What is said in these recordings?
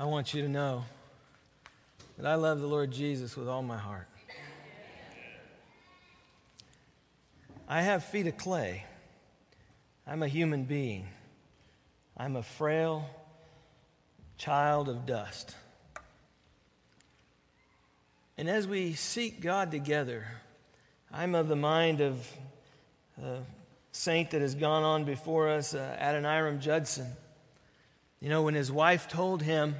I want you to know that I love the Lord Jesus with all my heart. I have feet of clay. I'm a human being. I'm a frail child of dust. And as we seek God together, I'm of the mind of a saint that has gone on before us, uh, Adoniram Judson. You know, when his wife told him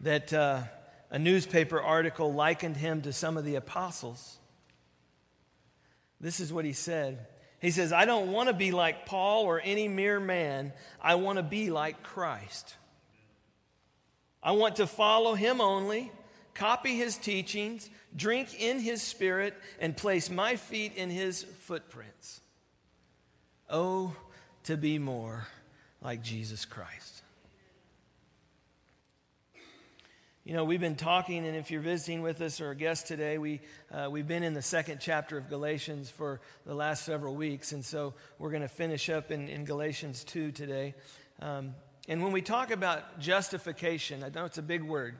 that uh, a newspaper article likened him to some of the apostles, this is what he said. He says, I don't want to be like Paul or any mere man. I want to be like Christ. I want to follow him only, copy his teachings, drink in his spirit, and place my feet in his footprints. Oh, to be more like Jesus Christ. You know, we've been talking, and if you're visiting with us or a guest today, we, uh, we've been in the second chapter of Galatians for the last several weeks, and so we're going to finish up in, in Galatians 2 today. Um, and when we talk about justification, I know it's a big word,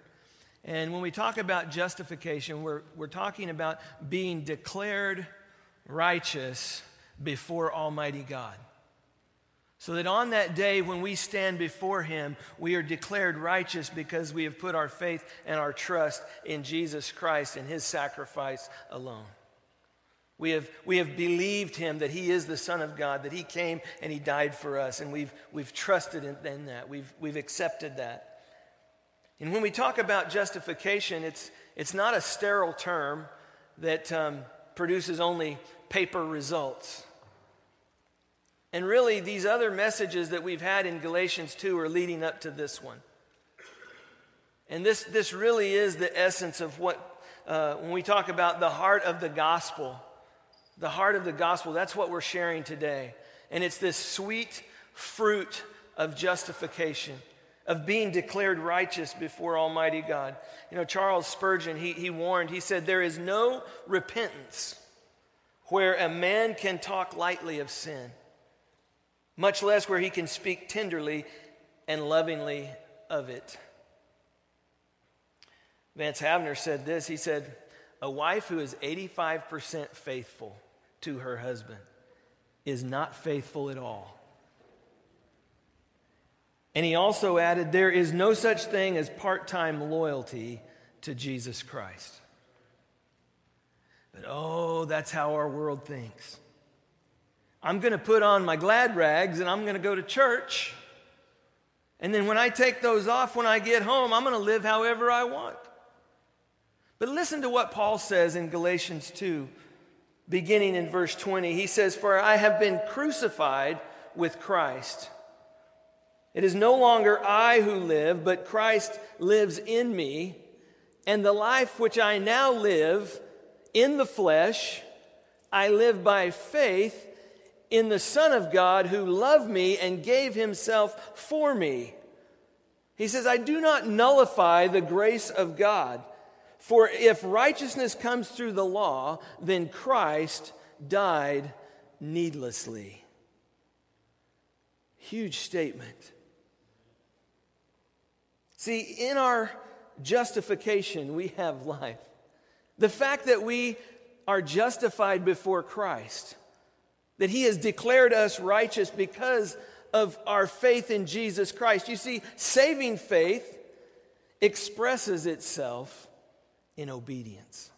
and when we talk about justification, we're, we're talking about being declared righteous before Almighty God. So that on that day when we stand before Him, we are declared righteous because we have put our faith and our trust in Jesus Christ and His sacrifice alone. We have, we have believed Him that He is the Son of God, that He came and He died for us, and we've, we've trusted in, in that. We've, we've accepted that. And when we talk about justification, it's, it's not a sterile term that um, produces only paper results. And really, these other messages that we've had in Galatians 2 are leading up to this one. And this, this really is the essence of what, uh, when we talk about the heart of the gospel, the heart of the gospel, that's what we're sharing today. And it's this sweet fruit of justification, of being declared righteous before Almighty God. You know, Charles Spurgeon, he, he warned, he said, There is no repentance where a man can talk lightly of sin much less where he can speak tenderly and lovingly of it. Vance Havner said this He said, A wife who is 85% faithful to her husband is not faithful at all. And he also added, There is no such thing as part time loyalty to Jesus Christ. But oh, that's how our world thinks. I'm going to put on my glad rags and I'm going to go to church. And then when I take those off when I get home, I'm going to live however I want. But listen to what Paul says in Galatians 2, beginning in verse 20. He says, For I have been crucified with Christ. It is no longer I who live, but Christ lives in me. And the life which I now live in the flesh, I live by faith in the Son of God who loved me and gave himself for me. He says, I do not nullify the grace of God. For if righteousness comes through the law, then Christ died needlessly. Huge statement. See, in our justification, we have life. The fact that we are justified before Christ that he has declared us righteous because of our faith in Jesus Christ. You see, saving faith expresses itself in obedience.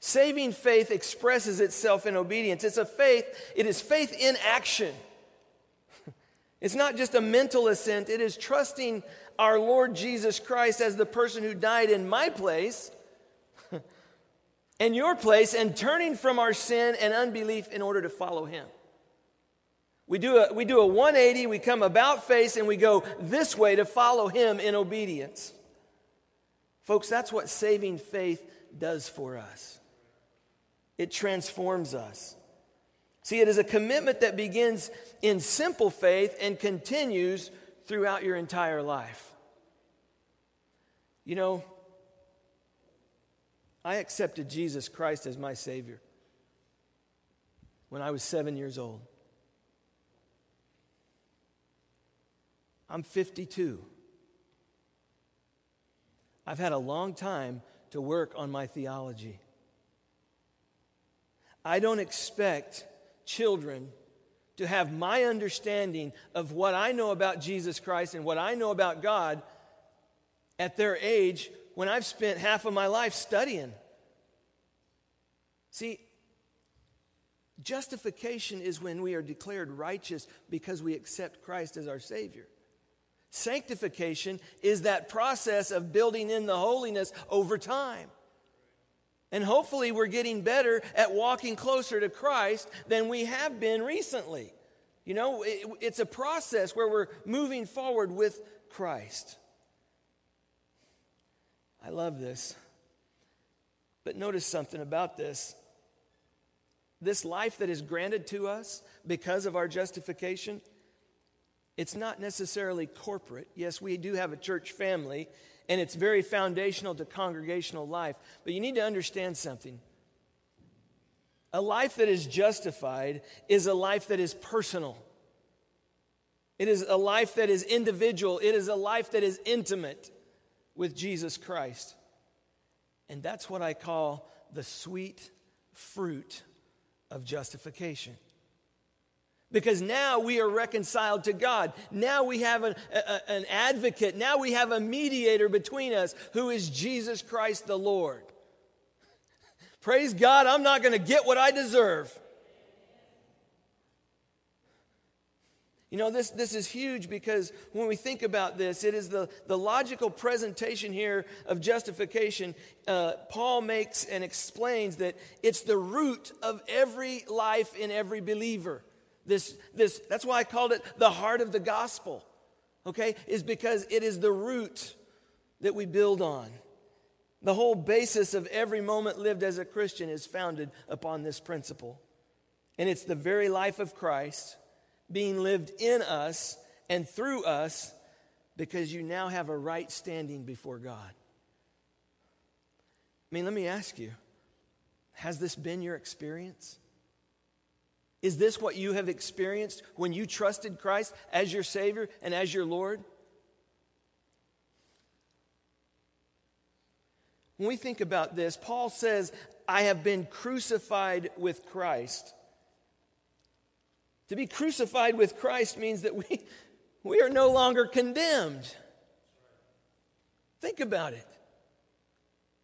Saving faith expresses itself in obedience. It's a faith, it is faith in action. It's not just a mental assent, it is trusting our Lord Jesus Christ as the person who died in my place in your place and turning from our sin and unbelief in order to follow him. We do, a, we do a 180, we come about face, and we go this way to follow him in obedience. Folks, that's what saving faith does for us. It transforms us. See, it is a commitment that begins in simple faith and continues throughout your entire life. You know, I accepted Jesus Christ as my Savior when I was seven years old. I'm 52. I've had a long time to work on my theology. I don't expect children to have my understanding of what I know about Jesus Christ and what I know about God at their age when I've spent half of my life studying. See, justification is when we are declared righteous because we accept Christ as our Savior. Sanctification is that process of building in the holiness over time. And hopefully, we're getting better at walking closer to Christ than we have been recently. You know, it, it's a process where we're moving forward with Christ. I love this. But notice something about this. This life that is granted to us because of our justification, it's not necessarily corporate. Yes, we do have a church family, and it's very foundational to congregational life. But you need to understand something. A life that is justified is a life that is personal. It is a life that is individual. It is a life that is intimate with Jesus Christ. And that's what I call the sweet fruit of justification. Because now we are reconciled to God. Now we have an, a, an advocate. Now we have a mediator between us who is Jesus Christ the Lord. Praise God, I'm not going to get what I deserve. You know, this, this is huge because when we think about this, it is the, the logical presentation here of justification. Uh, Paul makes and explains that it's the root of every life in every believer. This, this, that's why I called it the heart of the gospel, okay? Is because it is the root that we build on. The whole basis of every moment lived as a Christian is founded upon this principle. And it's the very life of Christ being lived in us and through us because you now have a right standing before God. I mean, let me ask you has this been your experience? Is this what you have experienced when you trusted Christ as your Savior and as your Lord? When we think about this, Paul says, I have been crucified with Christ. To be crucified with Christ means that we, we are no longer condemned. Think about it.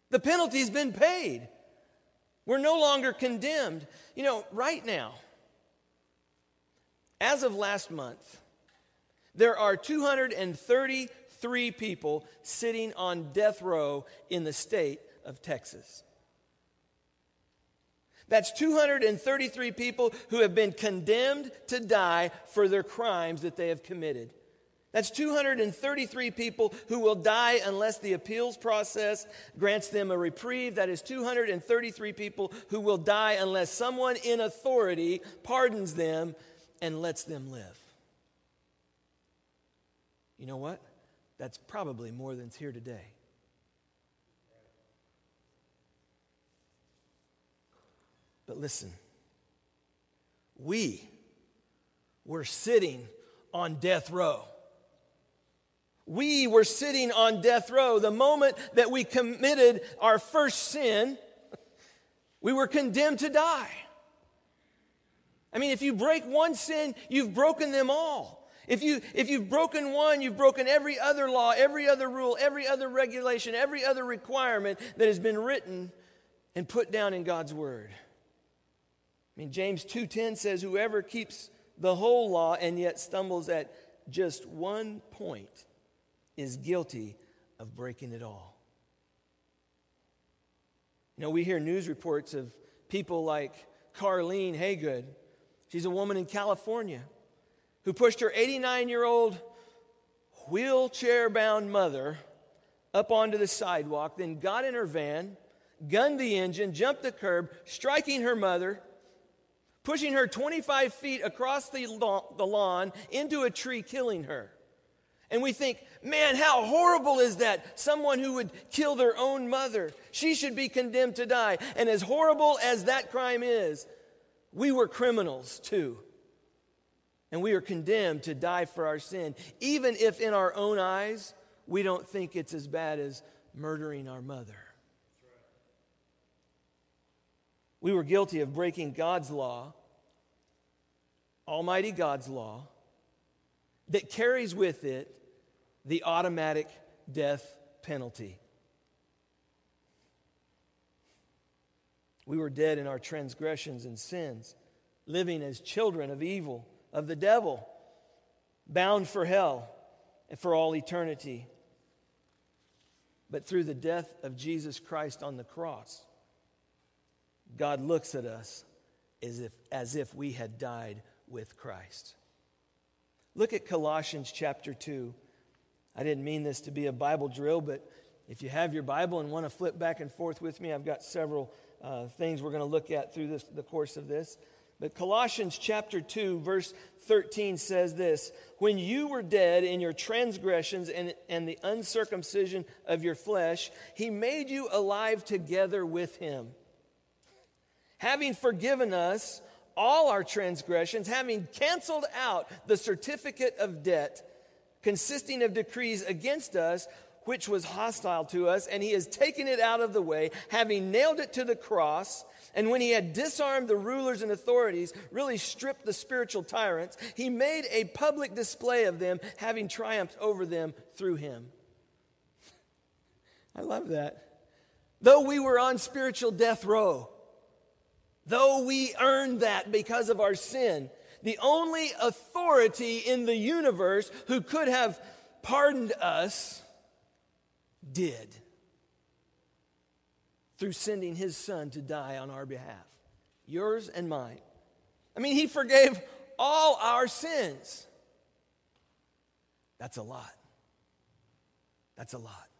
The penalty's been paid. We're no longer condemned. You know, right now, as of last month, there are 233 people sitting on death row in the state of Texas. That's 233 people who have been condemned to die for their crimes that they have committed. That's 233 people who will die unless the appeals process grants them a reprieve. That is 233 people who will die unless someone in authority pardons them and lets them live. You know what? That's probably more than's here today. But listen, we were sitting on death row. We were sitting on death row. The moment that we committed our first sin, we were condemned to die. I mean, if you break one sin, you've broken them all. If, you, if you've broken one, you've broken every other law, every other rule, every other regulation, every other requirement that has been written and put down in God's Word. I mean, James 2:10 says, "Whoever keeps the whole law and yet stumbles at just one point is guilty of breaking it all." You know, we hear news reports of people like Carlene Haygood. She's a woman in California who pushed her 89 year old wheelchair bound mother up onto the sidewalk, then got in her van, gunned the engine, jumped the curb, striking her mother, pushing her 25 feet across the lawn into a tree, killing her. And we think, man, how horrible is that? Someone who would kill their own mother. She should be condemned to die. And as horrible as that crime is, we were criminals too. And we are condemned to die for our sin, even if in our own eyes we don't think it's as bad as murdering our mother. We were guilty of breaking God's law, Almighty God's law, that carries with it the automatic death penalty. We were dead in our transgressions and sins, living as children of evil, of the devil, bound for hell and for all eternity. But through the death of Jesus Christ on the cross, God looks at us as if, as if we had died with Christ. Look at Colossians chapter 2. I didn't mean this to be a Bible drill, but if you have your Bible and want to flip back and forth with me, I've got several uh, things we're going to look at through this, the course of this. But Colossians chapter 2, verse 13 says this When you were dead in your transgressions and, and the uncircumcision of your flesh, he made you alive together with him. Having forgiven us all our transgressions, having canceled out the certificate of debt consisting of decrees against us, which was hostile to us, and he has taken it out of the way, having nailed it to the cross. And when he had disarmed the rulers and authorities, really stripped the spiritual tyrants, he made a public display of them, having triumphed over them through him. I love that. Though we were on spiritual death row, though we earned that because of our sin, the only authority in the universe who could have pardoned us did through sending his son to die on our behalf, yours and mine. I mean, he forgave all our sins. That's a lot. That's a lot.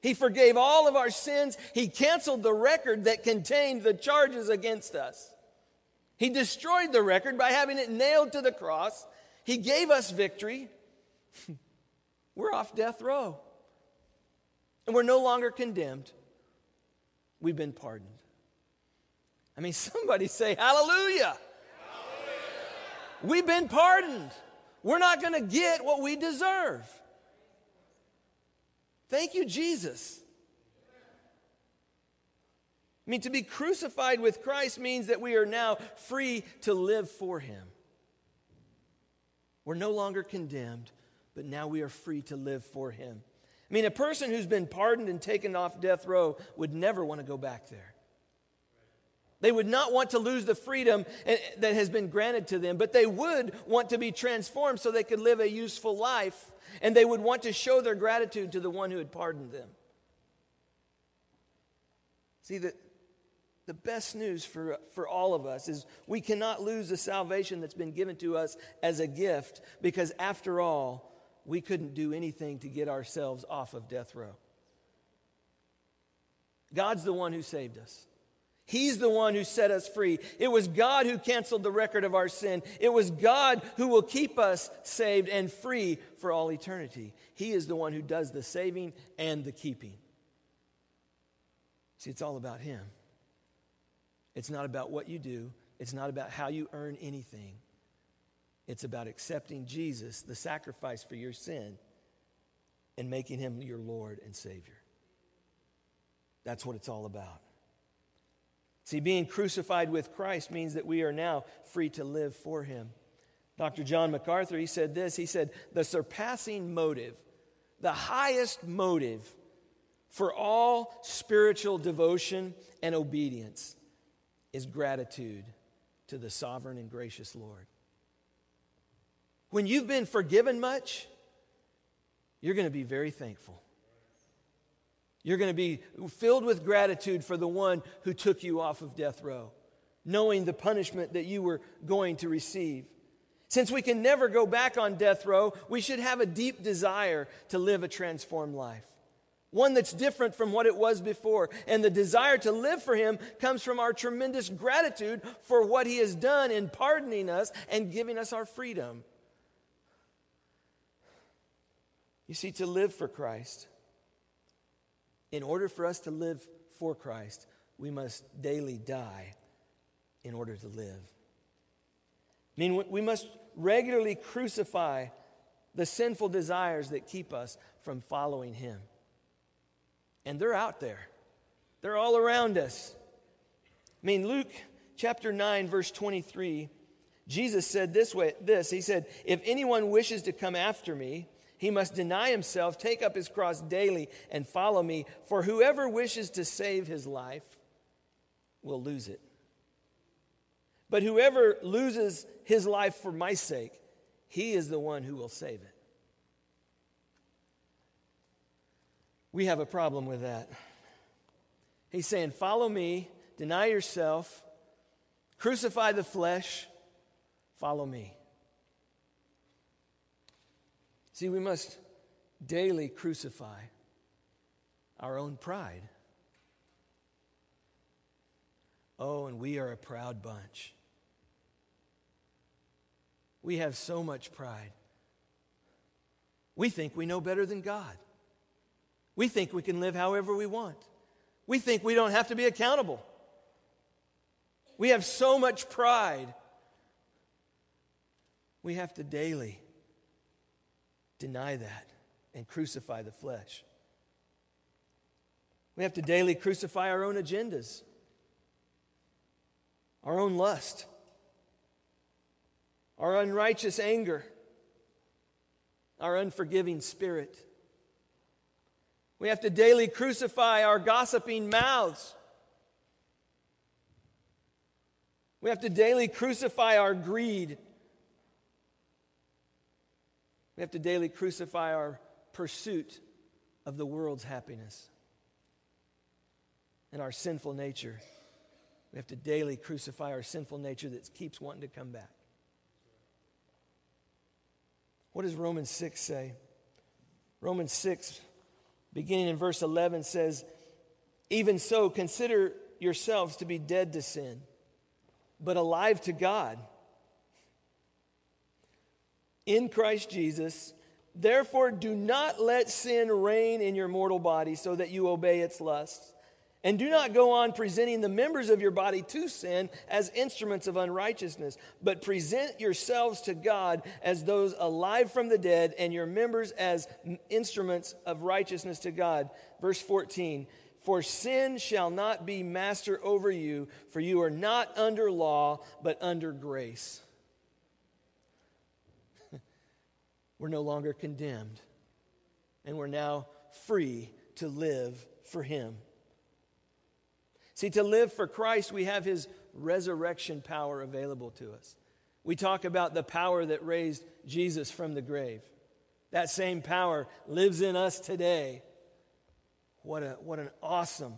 He forgave all of our sins. He canceled the record that contained the charges against us. He destroyed the record by having it nailed to the cross. He gave us victory. We're off death row. And we're no longer condemned. We've been pardoned. I mean, somebody say, Hallelujah. Hallelujah. We've been pardoned. We're not going to get what we deserve. Thank you, Jesus. I mean, to be crucified with Christ means that we are now free to live for Him. We're no longer condemned, but now we are free to live for Him. I mean, a person who's been pardoned and taken off death row would never want to go back there. They would not want to lose the freedom eh, that has been granted to them, but they would want to be transformed so they could live a useful life, and they would want to show their gratitude to the one who had pardoned them. See, the, the best news for, for all of us is we cannot lose the salvation that's been given to us as a gift because, after all, we couldn't do anything to get ourselves off of death row. God's the one who saved us. He's the one who set us free. It was God who canceled the record of our sin. It was God who will keep us saved and free for all eternity. He is the one who does the saving and the keeping. See, it's all about Him. It's not about what you do, it's not about how you earn anything. It's about accepting Jesus, the sacrifice for your sin, and making him your Lord and Savior. That's what it's all about. See, being crucified with Christ means that we are now free to live for him. Dr. John MacArthur, he said this he said, The surpassing motive, the highest motive for all spiritual devotion and obedience is gratitude to the sovereign and gracious Lord. When you've been forgiven much, you're going to be very thankful. You're going to be filled with gratitude for the one who took you off of death row, knowing the punishment that you were going to receive. Since we can never go back on death row, we should have a deep desire to live a transformed life one that's different from what it was before. And the desire to live for Him comes from our tremendous gratitude for what He has done in pardoning us and giving us our freedom. You see, to live for Christ, in order for us to live for Christ, we must daily die in order to live. I mean, we must regularly crucify the sinful desires that keep us from following Him. And they're out there, they're all around us. I mean, Luke chapter 9, verse 23, Jesus said this way this He said, If anyone wishes to come after me, he must deny himself, take up his cross daily, and follow me. For whoever wishes to save his life will lose it. But whoever loses his life for my sake, he is the one who will save it. We have a problem with that. He's saying, Follow me, deny yourself, crucify the flesh, follow me. See, we must daily crucify our own pride. Oh, and we are a proud bunch. We have so much pride. We think we know better than God. We think we can live however we want. We think we don't have to be accountable. We have so much pride. We have to daily deny that and crucify the flesh. We have to daily crucify our own agendas, our own lust, our unrighteous anger, our unforgiving spirit. We have to daily crucify our gossiping mouths. We have to daily crucify our greed. We have to daily crucify our pursuit of the world's happiness and our sinful nature. We have to daily crucify our sinful nature that keeps wanting to come back. What does Romans 6 say? Romans 6, beginning in verse 11, says, Even so, consider yourselves to be dead to sin, but alive to God in Christ Jesus. Therefore, do not let sin reign in your mortal body so that you obey its lusts. And do not go on presenting the members of your body to sin as instruments of unrighteousness, but present yourselves to God as those alive from the dead, and your members as instruments of righteousness to God. Verse 14 For sin shall not be master over you, for you are not under law, but under grace. We're no longer condemned, and we're now free to live for Him. See, to live for Christ, we have his resurrection power available to us. We talk about the power that raised Jesus from the grave. That same power lives in us today. What, a, what an awesome,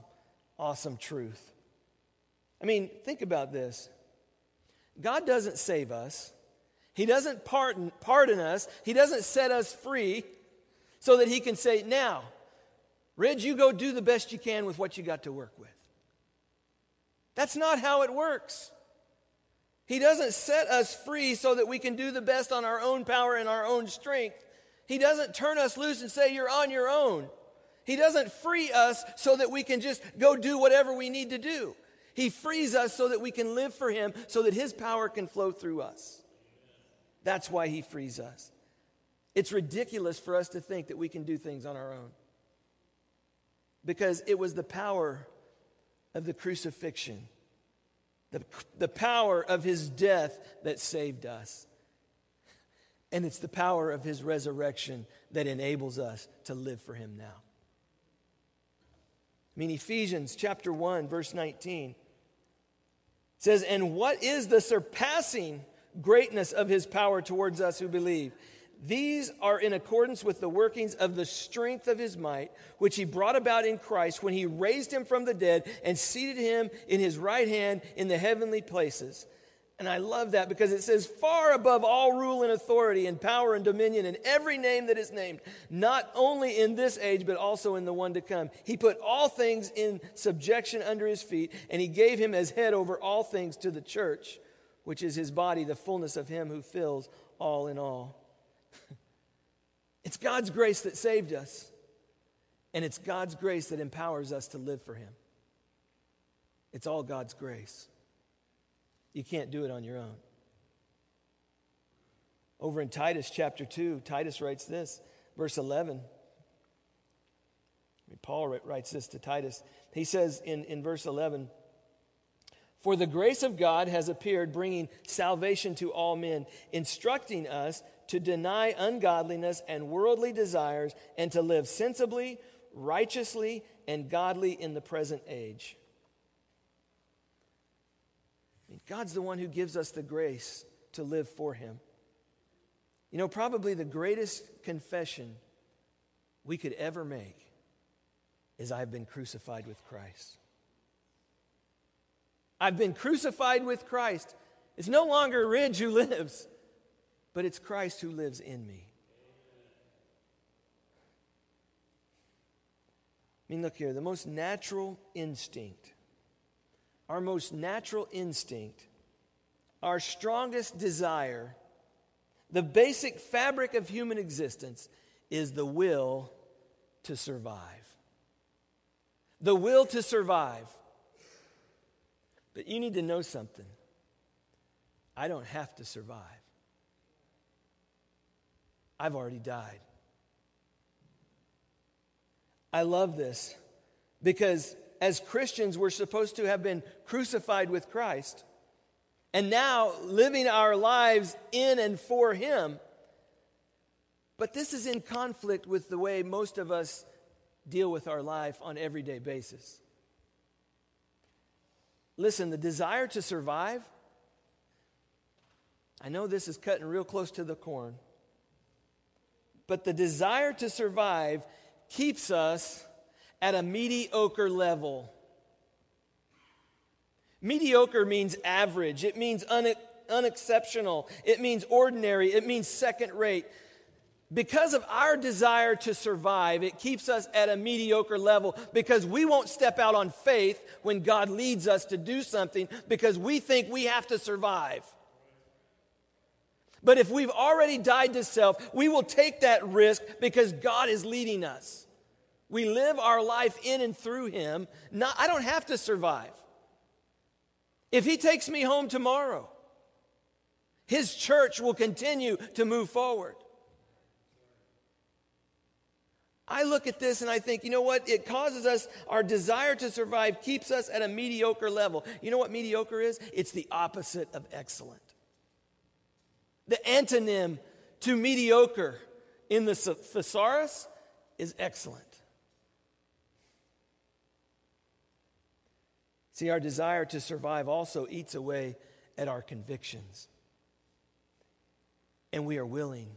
awesome truth. I mean, think about this God doesn't save us, He doesn't pardon, pardon us, He doesn't set us free so that He can say, Now, Ridge, you go do the best you can with what you got to work with. That's not how it works. He doesn't set us free so that we can do the best on our own power and our own strength. He doesn't turn us loose and say, You're on your own. He doesn't free us so that we can just go do whatever we need to do. He frees us so that we can live for Him, so that His power can flow through us. That's why He frees us. It's ridiculous for us to think that we can do things on our own. Because it was the power of the crucifixion, the, the power of his death that saved us. And it's the power of his resurrection that enables us to live for him now. I mean, Ephesians chapter 1, verse 19 says, And what is the surpassing greatness of his power towards us who believe? These are in accordance with the workings of the strength of his might, which he brought about in Christ when he raised him from the dead and seated him in his right hand in the heavenly places. And I love that because it says, far above all rule and authority and power and dominion and every name that is named, not only in this age, but also in the one to come. He put all things in subjection under his feet, and he gave him as head over all things to the church, which is his body, the fullness of him who fills all in all. it's God's grace that saved us, and it's God's grace that empowers us to live for Him. It's all God's grace. You can't do it on your own. Over in Titus chapter 2, Titus writes this, verse 11. Let me Paul writes this to Titus. He says in, in verse 11, For the grace of God has appeared, bringing salvation to all men, instructing us to deny ungodliness and worldly desires and to live sensibly, righteously, and godly in the present age. God's the one who gives us the grace to live for Him. You know, probably the greatest confession we could ever make is I've been crucified with Christ. I've been crucified with Christ. It's no longer Ridge who lives, but it's Christ who lives in me. I mean, look here the most natural instinct, our most natural instinct, our strongest desire, the basic fabric of human existence is the will to survive. The will to survive. But you need to know something. I don't have to survive. I've already died. I love this because as Christians, we're supposed to have been crucified with Christ and now living our lives in and for Him. But this is in conflict with the way most of us deal with our life on everyday basis. Listen, the desire to survive, I know this is cutting real close to the corn, but the desire to survive keeps us at a mediocre level. Mediocre means average, it means un- unexceptional, it means ordinary, it means second rate. Because of our desire to survive, it keeps us at a mediocre level because we won't step out on faith when God leads us to do something because we think we have to survive. But if we've already died to self, we will take that risk because God is leading us. We live our life in and through Him. Not, I don't have to survive. If He takes me home tomorrow, His church will continue to move forward. I look at this and I think, you know what? It causes us, our desire to survive keeps us at a mediocre level. You know what mediocre is? It's the opposite of excellent. The antonym to mediocre in the thesaurus is excellent. See, our desire to survive also eats away at our convictions. And we are willing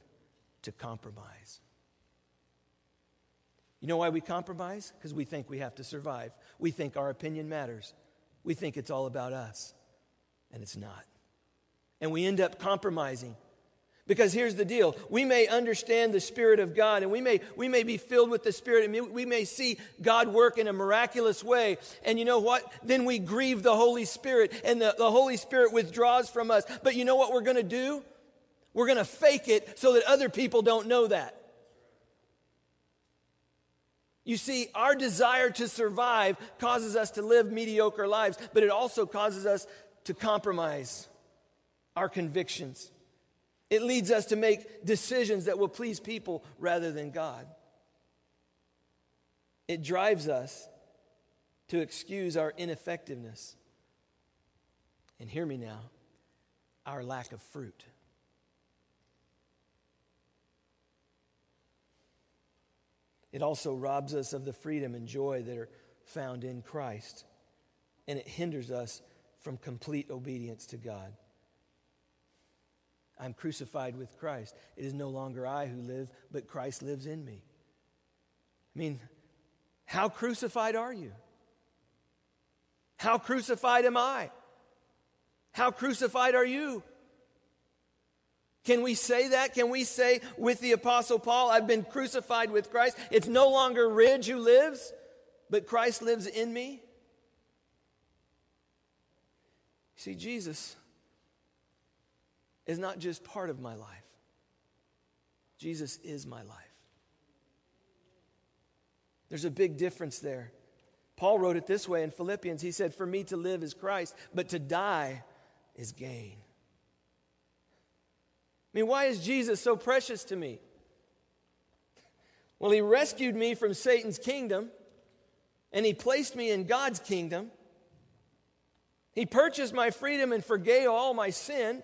to compromise. You know why we compromise? Because we think we have to survive. We think our opinion matters. We think it's all about us. And it's not. And we end up compromising. Because here's the deal we may understand the Spirit of God and we may, we may be filled with the Spirit and we may see God work in a miraculous way. And you know what? Then we grieve the Holy Spirit and the, the Holy Spirit withdraws from us. But you know what we're going to do? We're going to fake it so that other people don't know that. You see, our desire to survive causes us to live mediocre lives, but it also causes us to compromise our convictions. It leads us to make decisions that will please people rather than God. It drives us to excuse our ineffectiveness. And hear me now our lack of fruit. It also robs us of the freedom and joy that are found in Christ, and it hinders us from complete obedience to God. I'm crucified with Christ. It is no longer I who live, but Christ lives in me. I mean, how crucified are you? How crucified am I? How crucified are you? Can we say that? Can we say with the Apostle Paul, I've been crucified with Christ? It's no longer Ridge who lives, but Christ lives in me? See, Jesus is not just part of my life, Jesus is my life. There's a big difference there. Paul wrote it this way in Philippians. He said, For me to live is Christ, but to die is gain. I mean, why is Jesus so precious to me? Well, he rescued me from Satan's kingdom. and He placed me in God's kingdom. He purchased my freedom and forgave all my sin.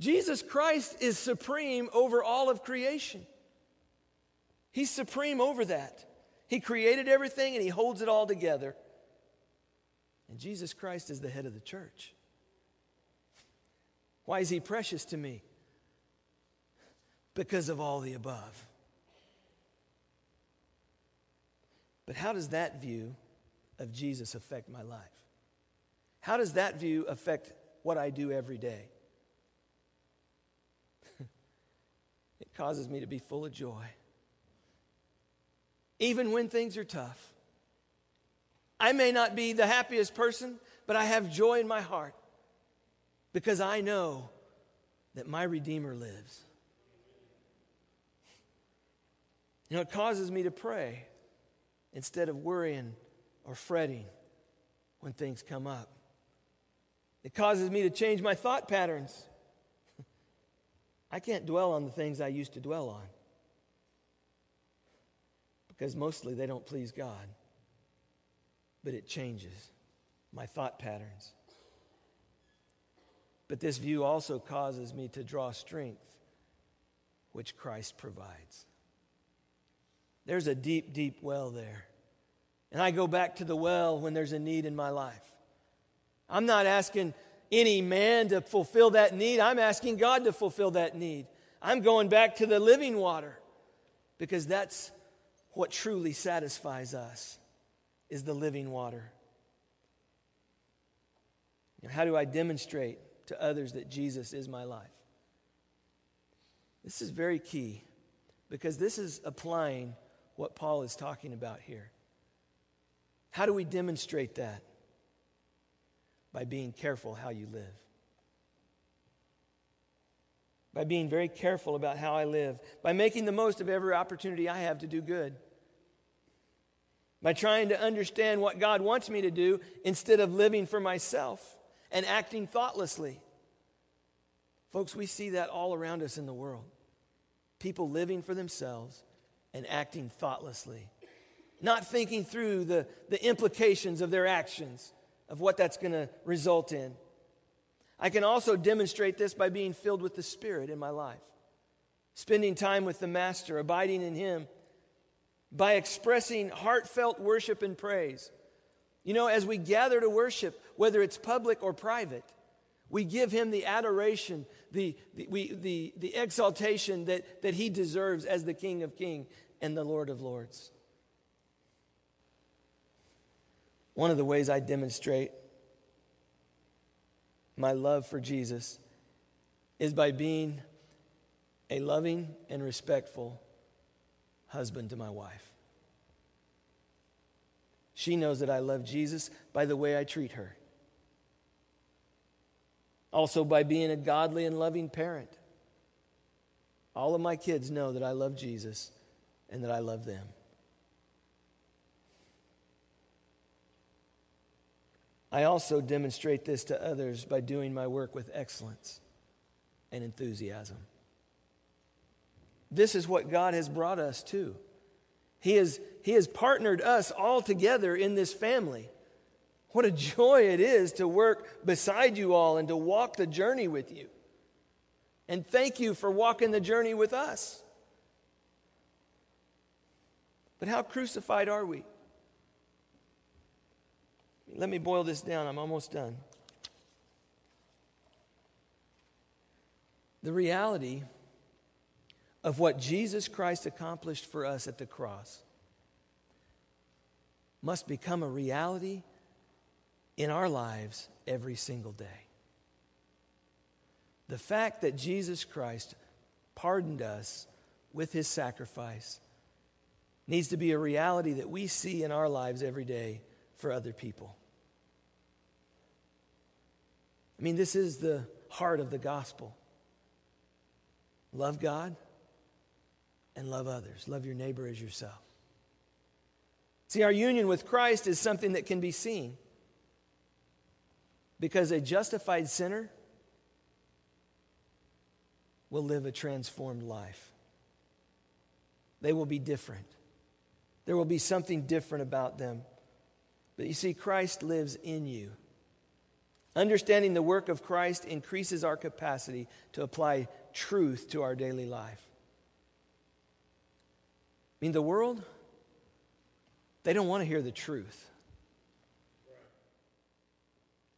Jesus Christ is supreme over all of creation. He's supreme over that. He created everything and He holds it all together. And Jesus Christ is the head of the church. Why is He precious to me? Because of all the above. But how does that view of Jesus affect my life? How does that view affect what I do every day? it causes me to be full of joy. Even when things are tough. I may not be the happiest person, but I have joy in my heart because I know that my Redeemer lives. You know, it causes me to pray instead of worrying or fretting when things come up. It causes me to change my thought patterns. I can't dwell on the things I used to dwell on because mostly they don't please God. But it changes my thought patterns. But this view also causes me to draw strength, which Christ provides. There's a deep, deep well there. And I go back to the well when there's a need in my life. I'm not asking any man to fulfill that need. I'm asking God to fulfill that need. I'm going back to the living water because that's what truly satisfies us is the living water. How do I demonstrate to others that Jesus is my life? This is very key because this is applying what Paul is talking about here. How do we demonstrate that? by being careful how you live. By being very careful about how I live, by making the most of every opportunity I have to do good, by trying to understand what God wants me to do instead of living for myself and acting thoughtlessly. Folks, we see that all around us in the world. People living for themselves and acting thoughtlessly, not thinking through the, the implications of their actions of what that's going to result in. I can also demonstrate this by being filled with the Spirit in my life, spending time with the Master, abiding in Him, by expressing heartfelt worship and praise. You know, as we gather to worship, whether it's public or private, we give him the adoration, the, the, we, the, the exaltation that, that he deserves as the King of Kings and the Lord of Lords. One of the ways I demonstrate my love for Jesus is by being a loving and respectful husband to my wife. She knows that I love Jesus by the way I treat her. Also, by being a godly and loving parent. All of my kids know that I love Jesus and that I love them. I also demonstrate this to others by doing my work with excellence and enthusiasm. This is what God has brought us to. He has, he has partnered us all together in this family. What a joy it is to work beside you all and to walk the journey with you. And thank you for walking the journey with us. But how crucified are we? Let me boil this down. I'm almost done. The reality of what Jesus Christ accomplished for us at the cross must become a reality in our lives every single day. The fact that Jesus Christ pardoned us with his sacrifice needs to be a reality that we see in our lives every day for other people. I mean, this is the heart of the gospel. Love God and love others. Love your neighbor as yourself. See, our union with Christ is something that can be seen because a justified sinner will live a transformed life. They will be different. There will be something different about them. But you see, Christ lives in you. Understanding the work of Christ increases our capacity to apply truth to our daily life. I mean, the world, they don't want to hear the truth.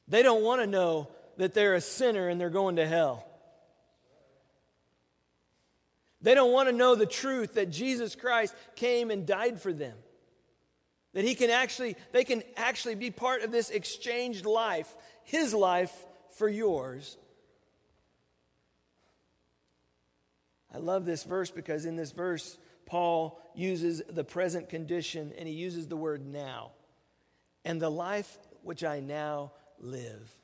They don't want to know that they're a sinner and they're going to hell. They don't want to know the truth that Jesus Christ came and died for them. That he can actually, they can actually be part of this exchanged life, his life for yours. I love this verse because in this verse, Paul uses the present condition and he uses the word now. And the life which I now live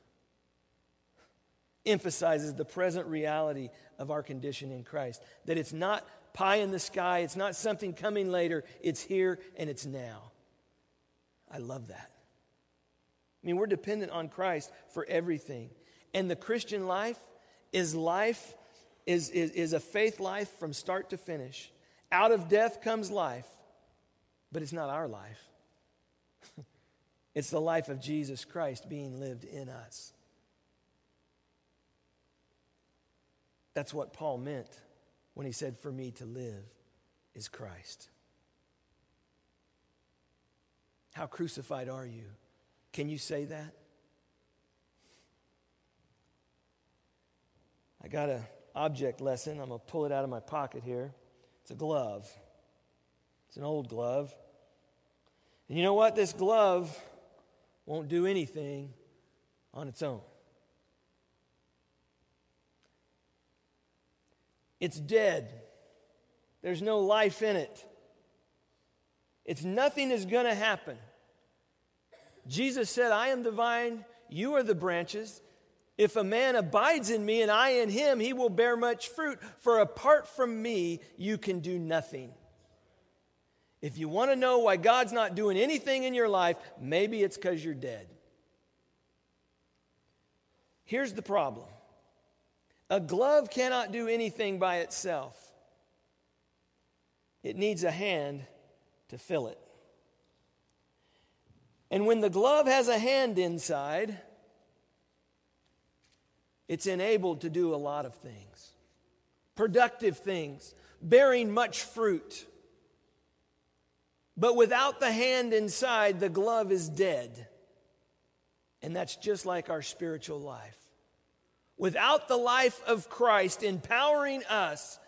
emphasizes the present reality of our condition in Christ. That it's not pie in the sky, it's not something coming later, it's here and it's now. I love that. I mean, we're dependent on Christ for everything. And the Christian life is life, is, is, is a faith life from start to finish. Out of death comes life, but it's not our life. it's the life of Jesus Christ being lived in us. That's what Paul meant when he said, For me to live is Christ. How crucified are you? Can you say that? I got an object lesson. I'm going to pull it out of my pocket here. It's a glove, it's an old glove. And you know what? This glove won't do anything on its own. It's dead. There's no life in it. It's nothing is going to happen. Jesus said, I am the vine, you are the branches. If a man abides in me and I in him, he will bear much fruit. For apart from me, you can do nothing. If you want to know why God's not doing anything in your life, maybe it's because you're dead. Here's the problem a glove cannot do anything by itself, it needs a hand to fill it. And when the glove has a hand inside, it's enabled to do a lot of things productive things, bearing much fruit. But without the hand inside, the glove is dead. And that's just like our spiritual life. Without the life of Christ empowering us,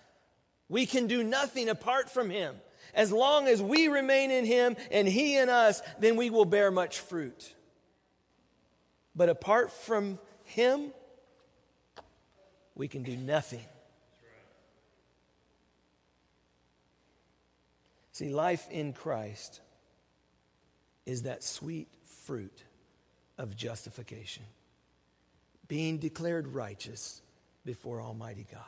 we can do nothing apart from Him. As long as we remain in Him and He in us, then we will bear much fruit. But apart from Him, we can do nothing. See, life in Christ is that sweet fruit of justification being declared righteous before Almighty God.